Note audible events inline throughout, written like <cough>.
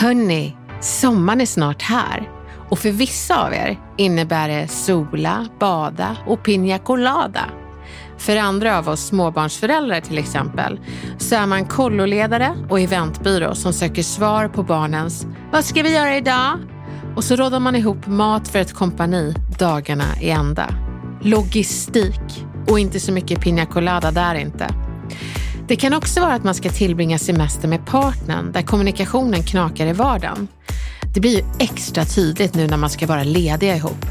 Hörni, sommaren är snart här. Och för vissa av er innebär det sola, bada och piña colada. För andra av oss småbarnsföräldrar till exempel så är man kolloledare och eventbyrå som söker svar på barnens “Vad ska vi göra idag?” och så rådar man ihop mat för ett kompani dagarna i ända. Logistik och inte så mycket piña colada där inte. Det kan också vara att man ska tillbringa semester med partnern där kommunikationen knakar i vardagen. Det blir ju extra tydligt nu när man ska vara lediga ihop.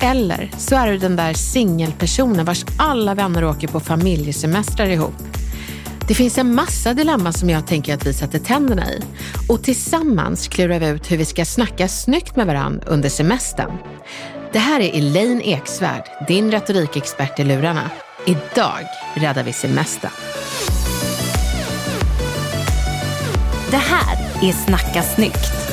Eller så är du den där singelpersonen vars alla vänner åker på familjesemestrar ihop. Det finns en massa dilemman som jag tänker att vi sätter tänderna i och tillsammans klurar vi ut hur vi ska snacka snyggt med varandra under semestern. Det här är Elaine Eksvärd, din retorikexpert i lurarna. Idag räddar vi semestern. Det här är Snacka snyggt.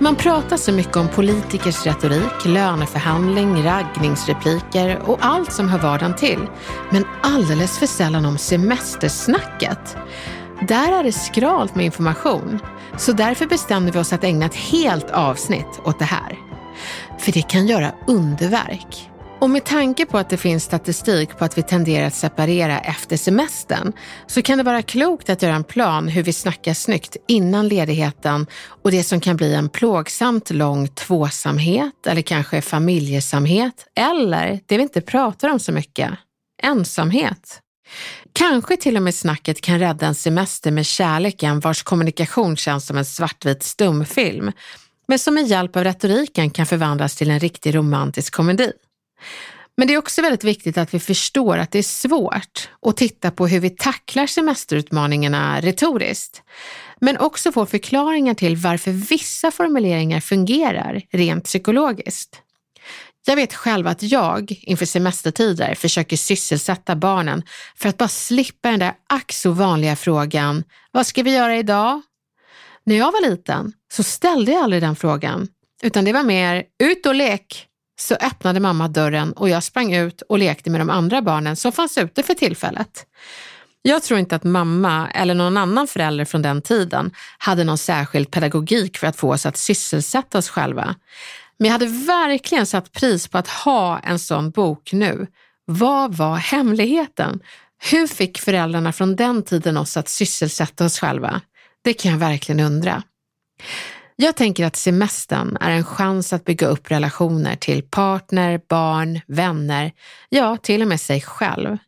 Man pratar så mycket om politikers retorik, löneförhandling, raggningsrepliker och allt som hör vardagen till. Men alldeles för sällan om semestersnacket. Där är det skralt med information. Så därför bestämde vi oss att ägna ett helt avsnitt åt det här. För det kan göra underverk. Och med tanke på att det finns statistik på att vi tenderar att separera efter semestern så kan det vara klokt att göra en plan hur vi snackar snyggt innan ledigheten och det som kan bli en plågsamt lång tvåsamhet eller kanske familjesamhet eller det vi inte pratar om så mycket, ensamhet. Kanske till och med snacket kan rädda en semester med kärleken vars kommunikation känns som en svartvit stumfilm men som med hjälp av retoriken kan förvandlas till en riktig romantisk komedi. Men det är också väldigt viktigt att vi förstår att det är svårt att titta på hur vi tacklar semesterutmaningarna retoriskt. Men också få förklaringar till varför vissa formuleringar fungerar rent psykologiskt. Jag vet själv att jag inför semestertider försöker sysselsätta barnen för att bara slippa den där ack så vanliga frågan, vad ska vi göra idag? När jag var liten så ställde jag aldrig den frågan, utan det var mer ut och lek så öppnade mamma dörren och jag sprang ut och lekte med de andra barnen som fanns ute för tillfället. Jag tror inte att mamma eller någon annan förälder från den tiden hade någon särskild pedagogik för att få oss att sysselsätta oss själva. Men jag hade verkligen satt pris på att ha en sån bok nu. Vad var hemligheten? Hur fick föräldrarna från den tiden oss att sysselsätta oss själva? Det kan jag verkligen undra. Jag tänker att semestern är en chans att bygga upp relationer till partner, barn, vänner, ja till och med sig själv.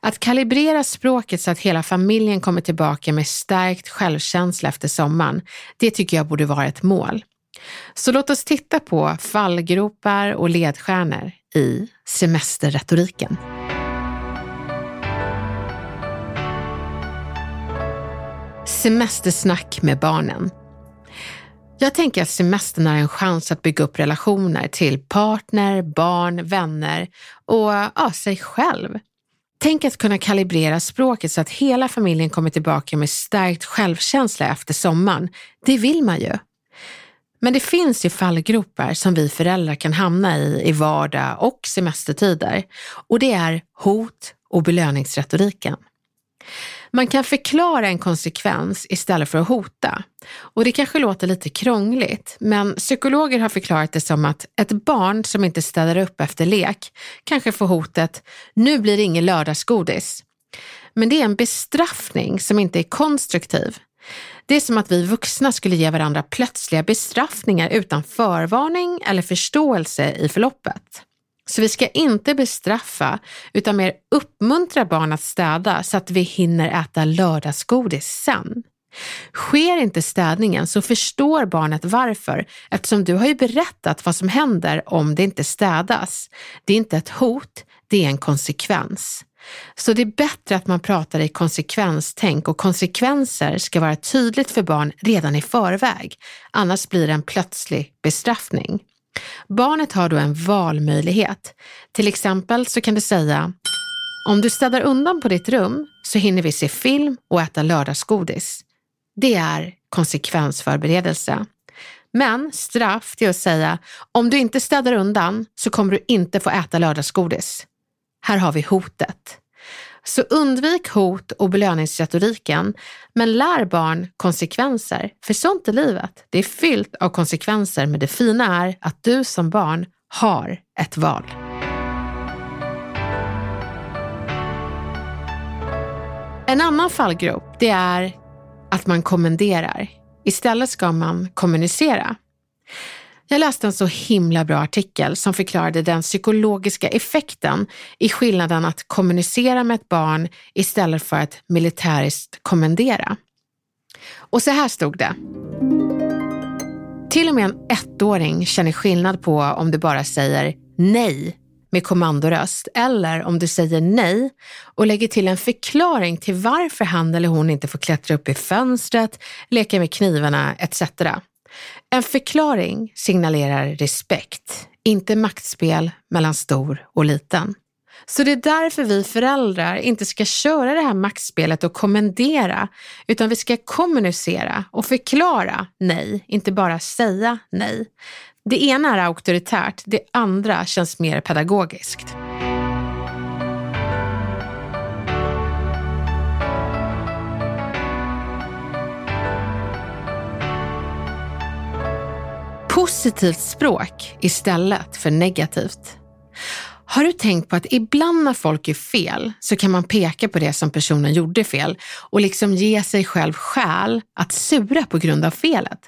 Att kalibrera språket så att hela familjen kommer tillbaka med stärkt självkänsla efter sommaren, det tycker jag borde vara ett mål. Så låt oss titta på fallgropar och ledstjärnor i semesterretoriken. Semestersnack med barnen. Jag tänker att semestern är en chans att bygga upp relationer till partner, barn, vänner och ja, sig själv. Tänk att kunna kalibrera språket så att hela familjen kommer tillbaka med stärkt självkänsla efter sommaren. Det vill man ju. Men det finns ju fallgropar som vi föräldrar kan hamna i i vardag och semestertider och det är hot och belöningsretoriken. Man kan förklara en konsekvens istället för att hota. Och det kanske låter lite krångligt, men psykologer har förklarat det som att ett barn som inte städar upp efter lek kanske får hotet “nu blir det ingen lördagsgodis”. Men det är en bestraffning som inte är konstruktiv. Det är som att vi vuxna skulle ge varandra plötsliga bestraffningar utan förvarning eller förståelse i förloppet. Så vi ska inte bestraffa utan mer uppmuntra barn att städa så att vi hinner äta lördagsgodis sen. Sker inte städningen så förstår barnet varför eftersom du har ju berättat vad som händer om det inte städas. Det är inte ett hot, det är en konsekvens. Så det är bättre att man pratar i konsekvenstänk och konsekvenser ska vara tydligt för barn redan i förväg. Annars blir det en plötslig bestraffning. Barnet har då en valmöjlighet. Till exempel så kan du säga om du städar undan på ditt rum så hinner vi se film och äta lördagsgodis. Det är konsekvensförberedelse. Men straff, det är att säga om du inte städar undan så kommer du inte få äta lördagsgodis. Här har vi hotet. Så undvik hot och belöningsretoriken, men lär barn konsekvenser. För sånt är livet. Det är fyllt av konsekvenser, men det fina är att du som barn har ett val. En annan fallgrop, det är att man kommenderar. Istället ska man kommunicera. Jag läste en så himla bra artikel som förklarade den psykologiska effekten i skillnaden att kommunicera med ett barn istället för att militäriskt kommendera. Och så här stod det. Till och med en ettåring känner skillnad på om du bara säger nej med kommandoröst eller om du säger nej och lägger till en förklaring till varför han eller hon inte får klättra upp i fönstret, leka med knivarna etc. En förklaring signalerar respekt, inte maktspel mellan stor och liten. Så det är därför vi föräldrar inte ska köra det här maktspelet och kommendera, utan vi ska kommunicera och förklara nej, inte bara säga nej. Det ena är auktoritärt, det andra känns mer pedagogiskt. Positivt språk istället för negativt. Har du tänkt på att ibland när folk gör fel så kan man peka på det som personen gjorde fel och liksom ge sig själv skäl att sura på grund av felet.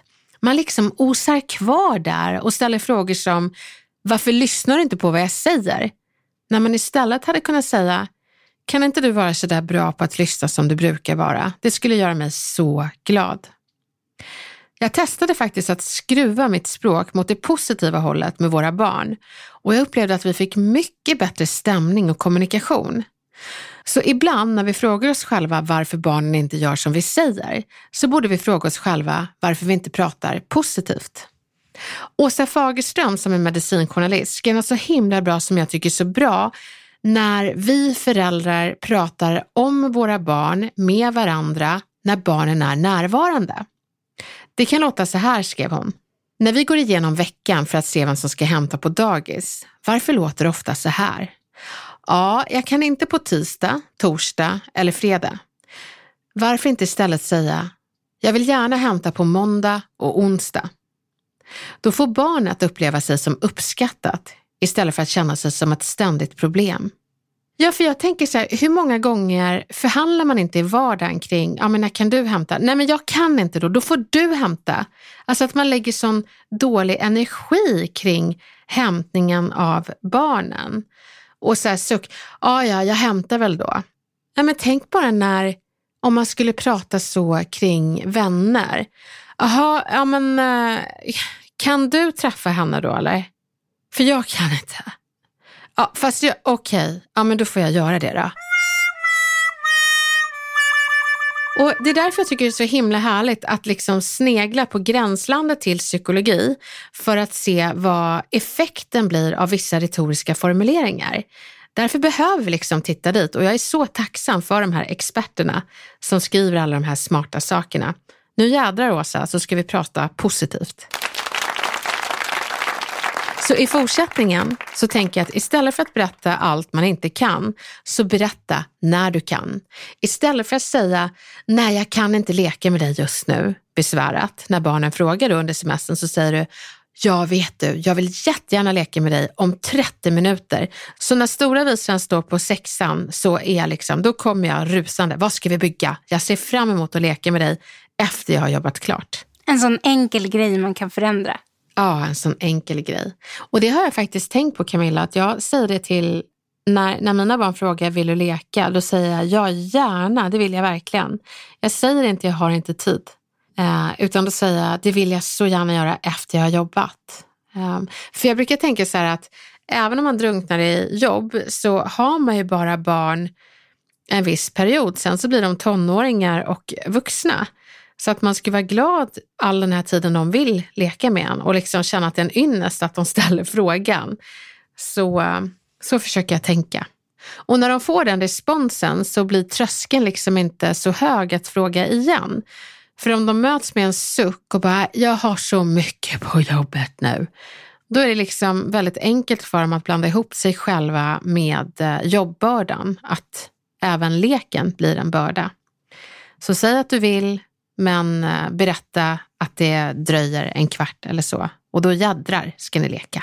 Man liksom osar kvar där och ställer frågor som varför lyssnar du inte på vad jag säger? När man istället hade kunnat säga kan inte du vara så där bra på att lyssna som du brukar vara? Det skulle göra mig så glad. Jag testade faktiskt att skruva mitt språk mot det positiva hållet med våra barn och jag upplevde att vi fick mycket bättre stämning och kommunikation. Så ibland när vi frågar oss själva varför barnen inte gör som vi säger, så borde vi fråga oss själva varför vi inte pratar positivt. Åsa Fagerström som är medicinjournalist skrev något så himla bra som jag tycker är så bra när vi föräldrar pratar om våra barn med varandra när barnen är närvarande. Det kan låta så här, skrev hon. När vi går igenom veckan för att se vem som ska hämta på dagis, varför låter det ofta så här? Ja, jag kan inte på tisdag, torsdag eller fredag. Varför inte istället säga, jag vill gärna hämta på måndag och onsdag. Då får barnet uppleva sig som uppskattat istället för att känna sig som ett ständigt problem. Ja, för jag tänker så här, hur många gånger förhandlar man inte i vardagen kring, ja men när kan du hämta? Nej men jag kan inte då, då får du hämta. Alltså att man lägger sån dålig energi kring hämtningen av barnen. Och så här suck, ja ja, jag hämtar väl då. Nej men tänk bara när, om man skulle prata så kring vänner. Jaha, ja men eh, kan du träffa henne då eller? För jag kan inte. Ja, fast jag, okej, okay. ja men då får jag göra det då. Och Det är därför jag tycker det är så himla härligt att liksom snegla på gränslandet till psykologi för att se vad effekten blir av vissa retoriska formuleringar. Därför behöver vi liksom titta dit och jag är så tacksam för de här experterna som skriver alla de här smarta sakerna. Nu jädrar Åsa, så ska vi prata positivt. Så i fortsättningen så tänker jag att istället för att berätta allt man inte kan, så berätta när du kan. Istället för att säga, nej jag kan inte leka med dig just nu, besvärat. När barnen frågar då under semestern så säger du, Ja, vet du, jag vill jättegärna leka med dig om 30 minuter. Så när stora visaren står på sexan så är jag liksom, då kommer jag rusande. Vad ska vi bygga? Jag ser fram emot att leka med dig efter jag har jobbat klart. En sån enkel grej man kan förändra. Ja, en sån enkel grej. Och det har jag faktiskt tänkt på Camilla, att jag säger det till när, när mina barn frågar vill du leka, då säger jag ja gärna, det vill jag verkligen. Jag säger inte jag har inte tid. Eh, utan då säger jag, det vill jag så gärna göra efter jag har jobbat. Eh, för jag brukar tänka så här att även om man drunknar i jobb så har man ju bara barn en viss period. Sen så blir de tonåringar och vuxna. Så att man ska vara glad all den här tiden de vill leka med en och liksom känna att det är en ynnest att de <laughs> ställer frågan. Så, så försöker jag tänka. Och när de får den responsen så blir tröskeln liksom inte så hög att fråga igen. För om de möts med en suck och bara, jag har så mycket på jobbet nu. Då är det liksom väldigt enkelt för dem att blanda ihop sig själva med eh, jobbbördan. Att även leken blir en börda. Så säg att du vill, men eh, berätta att det dröjer en kvart eller så. Och då jädrar ska ni leka.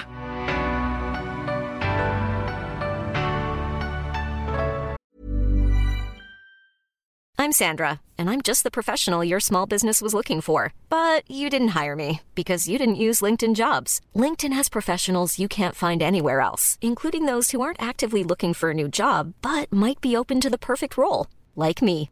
I'm Sandra, and I'm just the professional your small business was looking for. But you didn't hire me because you didn't use LinkedIn jobs. LinkedIn has professionals you can't find anywhere else, including those who aren't actively looking for a new job but might be open to the perfect role, like me.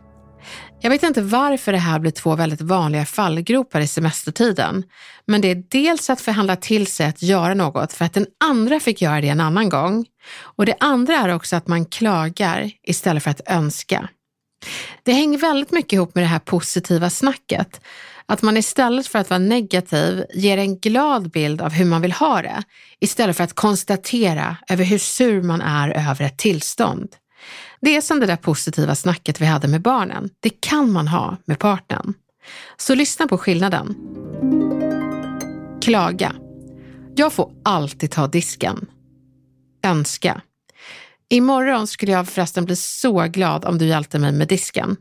Jag vet inte varför det här blir två väldigt vanliga fallgropar i semestertiden. Men det är dels att förhandla till sig att göra något för att den andra fick göra det en annan gång. Och det andra är också att man klagar istället för att önska. Det hänger väldigt mycket ihop med det här positiva snacket. Att man istället för att vara negativ ger en glad bild av hur man vill ha det, istället för att konstatera över hur sur man är över ett tillstånd. Det är som det där positiva snacket vi hade med barnen. Det kan man ha med partnern. Så lyssna på skillnaden. Klaga. Jag får alltid ta disken. Önska. Imorgon skulle jag förresten bli så glad om du hjälpte mig med disken.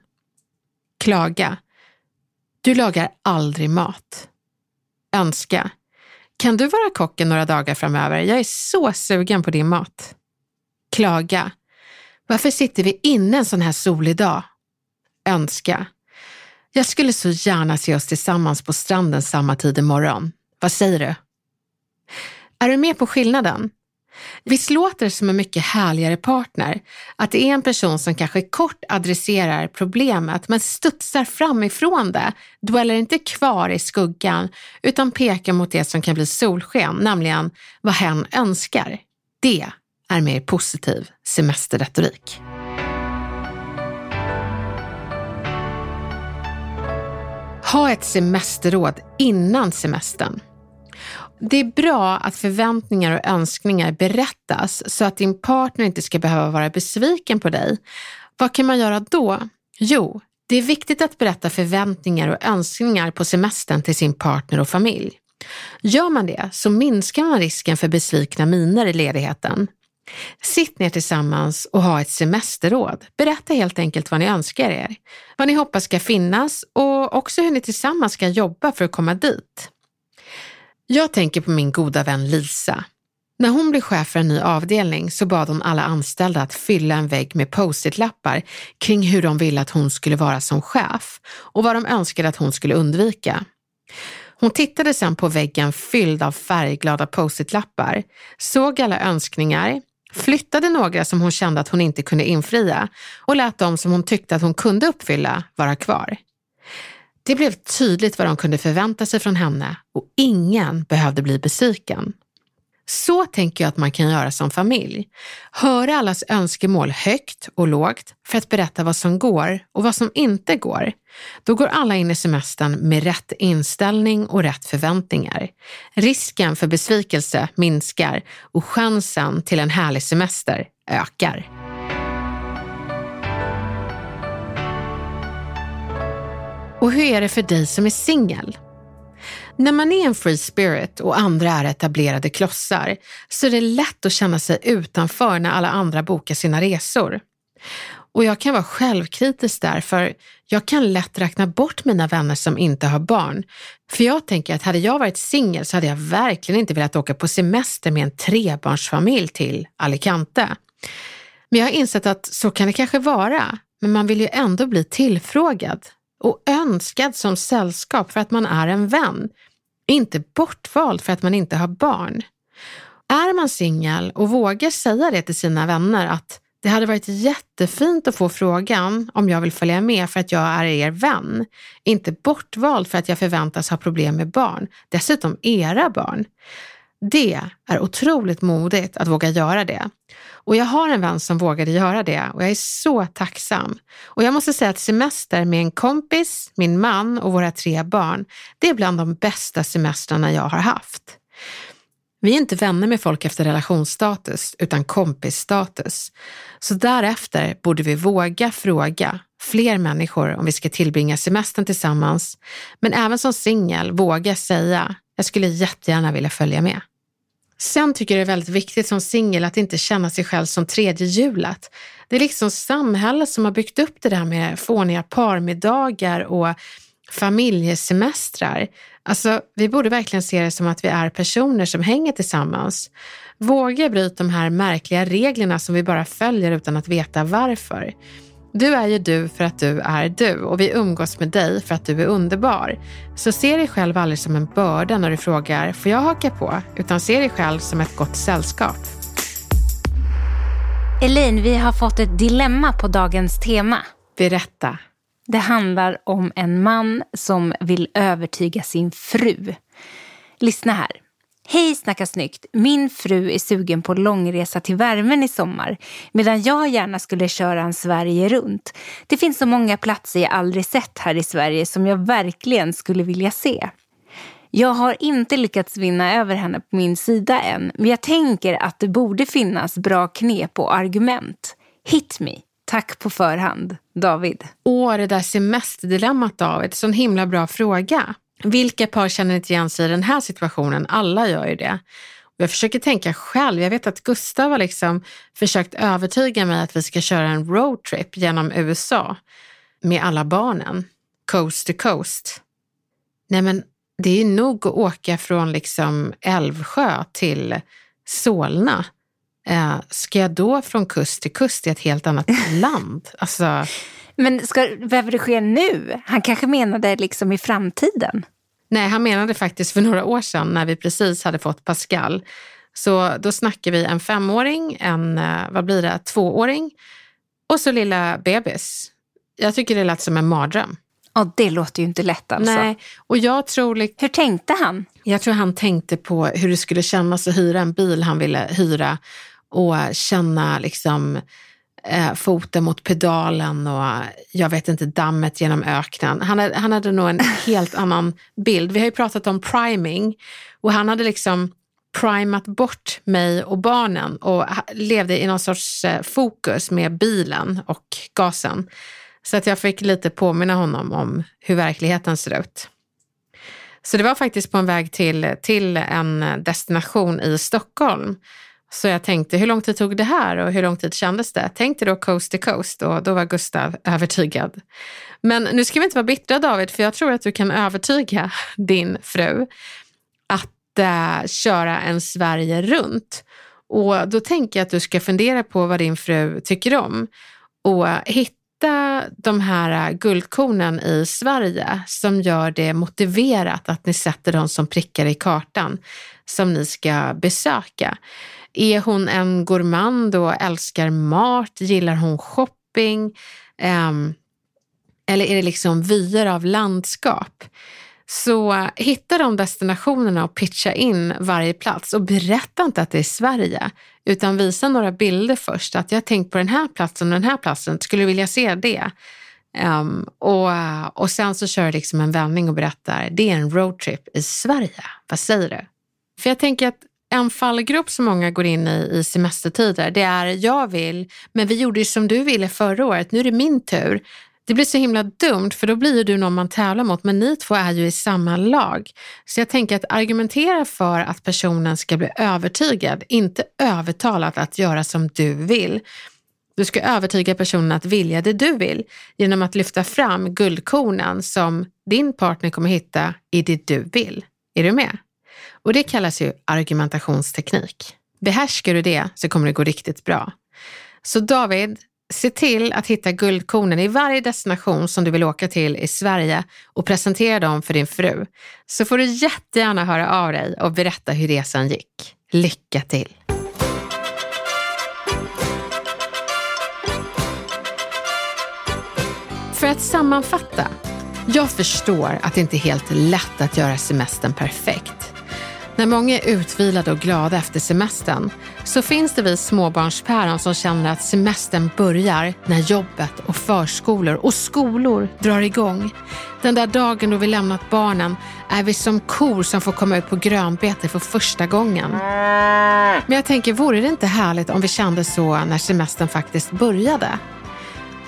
Klaga. Du lagar aldrig mat. Önska. Kan du vara kocken några dagar framöver? Jag är så sugen på din mat. Klaga. Varför sitter vi inne en sån här solig dag? Önska. Jag skulle så gärna se oss tillsammans på stranden samma tid imorgon. Vad säger du? Är du med på skillnaden? Visst låter det som en mycket härligare partner? Att det är en person som kanske kort adresserar problemet men studsar framifrån det, Dväller inte kvar i skuggan utan pekar mot det som kan bli solsken, nämligen vad hen önskar. Det är mer positiv semesterretorik. Ha ett semesterråd innan semestern. Det är bra att förväntningar och önskningar berättas så att din partner inte ska behöva vara besviken på dig. Vad kan man göra då? Jo, det är viktigt att berätta förväntningar och önskningar på semestern till sin partner och familj. Gör man det så minskar man risken för besvikna miner i ledigheten. Sitt ner tillsammans och ha ett semesterråd. Berätta helt enkelt vad ni önskar er, vad ni hoppas ska finnas och också hur ni tillsammans ska jobba för att komma dit. Jag tänker på min goda vän Lisa. När hon blev chef för en ny avdelning så bad hon alla anställda att fylla en vägg med post-it-lappar kring hur de ville att hon skulle vara som chef och vad de önskade att hon skulle undvika. Hon tittade sedan på väggen fylld av färgglada post-it-lappar, såg alla önskningar, flyttade några som hon kände att hon inte kunde infria och lät de som hon tyckte att hon kunde uppfylla vara kvar. Det blev tydligt vad de kunde förvänta sig från henne och ingen behövde bli besviken. Så tänker jag att man kan göra som familj. Höra allas önskemål högt och lågt för att berätta vad som går och vad som inte går. Då går alla in i semestern med rätt inställning och rätt förväntningar. Risken för besvikelse minskar och chansen till en härlig semester ökar. Och hur är det för dig som är singel? När man är en free spirit och andra är etablerade klossar så är det lätt att känna sig utanför när alla andra bokar sina resor. Och jag kan vara självkritisk där, för jag kan lätt räkna bort mina vänner som inte har barn. För jag tänker att hade jag varit singel så hade jag verkligen inte velat åka på semester med en trebarnsfamilj till Alicante. Men jag har insett att så kan det kanske vara, men man vill ju ändå bli tillfrågad och önskad som sällskap för att man är en vän, inte bortvald för att man inte har barn. Är man singel och vågar säga det till sina vänner att det hade varit jättefint att få frågan om jag vill följa med för att jag är er vän. Inte bortvald för att jag förväntas ha problem med barn, dessutom era barn. Det är otroligt modigt att våga göra det. Och jag har en vän som vågade göra det och jag är så tacksam. Och jag måste säga att semester med en kompis, min man och våra tre barn, det är bland de bästa semestrarna jag har haft. Vi är inte vänner med folk efter relationsstatus, utan kompisstatus. Så därefter borde vi våga fråga fler människor om vi ska tillbringa semestern tillsammans, men även som singel våga säga, jag skulle jättegärna vilja följa med. Sen tycker jag det är väldigt viktigt som singel att inte känna sig själv som tredje hjulet. Det är liksom samhället som har byggt upp det där med fåniga parmiddagar och familjesemestrar. Alltså, vi borde verkligen se det som att vi är personer som hänger tillsammans. Våga bryta de här märkliga reglerna som vi bara följer utan att veta varför. Du är ju du för att du är du och vi umgås med dig för att du är underbar. Så se dig själv aldrig som en börda när du frågar, får jag haka på? Utan se dig själv som ett gott sällskap. Elin, vi har fått ett dilemma på dagens tema. Berätta. Det handlar om en man som vill övertyga sin fru. Lyssna här. Hej Snacka snyggt! Min fru är sugen på långresa till värmen i sommar medan jag gärna skulle köra en Sverige runt. Det finns så många platser jag aldrig sett här i Sverige som jag verkligen skulle vilja se. Jag har inte lyckats vinna över henne på min sida än men jag tänker att det borde finnas bra knep och argument. Hit me! Tack på förhand, David. Åh, det där semesterdilemmat David, sån himla bra fråga. Vilka par känner inte igen sig i den här situationen? Alla gör ju det. Jag försöker tänka själv. Jag vet att Gustav har liksom försökt övertyga mig att vi ska köra en roadtrip genom USA med alla barnen, coast to coast. Nej men det är nog att åka från liksom Älvsjö till Solna. Eh, ska jag då från kust till kust i ett helt annat <laughs> land? Alltså, men ska, behöver det ske nu? Han kanske menade liksom i framtiden. Nej, han menade faktiskt för några år sedan när vi precis hade fått Pascal. Så då snackar vi en femåring, en, eh, vad blir det, tvååring och så lilla bebis. Jag tycker det lät som en mardröm. Ja, det låter ju inte lätt alltså. Nej, och jag tror... Hur tänkte han? Jag tror han tänkte på hur det skulle kännas att hyra en bil han ville hyra och känna liksom eh, foten mot pedalen och jag vet inte, dammet genom öknen. Han hade, han hade nog en <laughs> helt annan bild. Vi har ju pratat om priming och han hade liksom primat bort mig och barnen och levde i någon sorts eh, fokus med bilen och gasen. Så att jag fick lite påminna honom om hur verkligheten ser ut. Så det var faktiskt på en väg till, till en destination i Stockholm så jag tänkte, hur lång tid tog det här och hur lång tid kändes det? Tänkte då coast to coast och då var Gustav övertygad. Men nu ska vi inte vara bittra David, för jag tror att du kan övertyga din fru att äh, köra en Sverige runt. Och då tänker jag att du ska fundera på vad din fru tycker om och hitta de här äh, guldkornen i Sverige som gör det motiverat att ni sätter dem som prickar i kartan som ni ska besöka. Är hon en gourmand och älskar mat? Gillar hon shopping? Ehm, eller är det liksom vyer av landskap? Så hitta de destinationerna och pitcha in varje plats och berätta inte att det är Sverige, utan visa några bilder först. Att jag har tänkt på den här platsen och den här platsen, skulle vilja se det. Um, och, och sen så kör du liksom en vändning och berättar, det är en roadtrip i Sverige. Vad säger du? För jag tänker att en fallgrop som många går in i i semestertider, det är jag vill, men vi gjorde ju som du ville förra året, nu är det min tur. Det blir så himla dumt för då blir ju du någon man tävlar mot men ni två är ju i samma lag. Så jag tänker att argumentera för att personen ska bli övertygad, inte övertalad att göra som du vill. Du ska övertyga personen att vilja det du vill genom att lyfta fram guldkornen som din partner kommer hitta i det du vill. Är du med? Och det kallas ju argumentationsteknik. Behärskar du det så kommer det gå riktigt bra. Så David, se till att hitta guldkornen i varje destination som du vill åka till i Sverige och presentera dem för din fru. Så får du jättegärna höra av dig och berätta hur resan gick. Lycka till! För att sammanfatta. Jag förstår att det inte är helt lätt att göra semestern perfekt. När många är utvilade och glada efter semestern så finns det vi småbarnspäron som känner att semestern börjar när jobbet och förskolor och skolor drar igång. Den där dagen då vi lämnat barnen är vi som kor som får komma ut på grönbete för första gången. Men jag tänker, vore det inte härligt om vi kände så när semestern faktiskt började?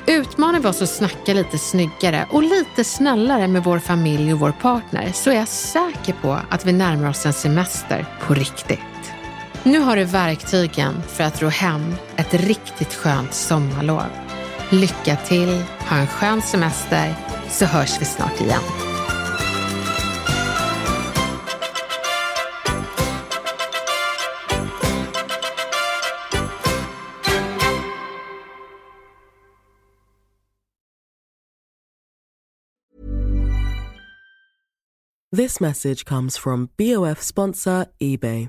Utmanar vi oss att snacka lite snyggare och lite snällare med vår familj och vår partner så är jag säker på att vi närmar oss en semester på riktigt. Nu har du verktygen för att ro hem ett riktigt skönt sommarlov. Lycka till, ha en skön semester så hörs vi snart igen. This message comes from BOF sponsor eBay.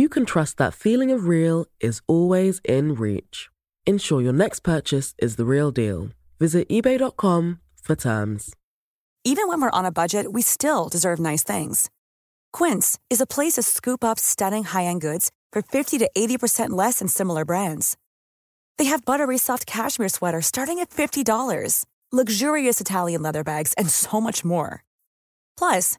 you can trust that feeling of real is always in reach. Ensure your next purchase is the real deal. Visit eBay.com for terms. Even when we're on a budget, we still deserve nice things. Quince is a place to scoop up stunning high end goods for 50 to 80% less than similar brands. They have buttery soft cashmere sweaters starting at $50, luxurious Italian leather bags, and so much more. Plus,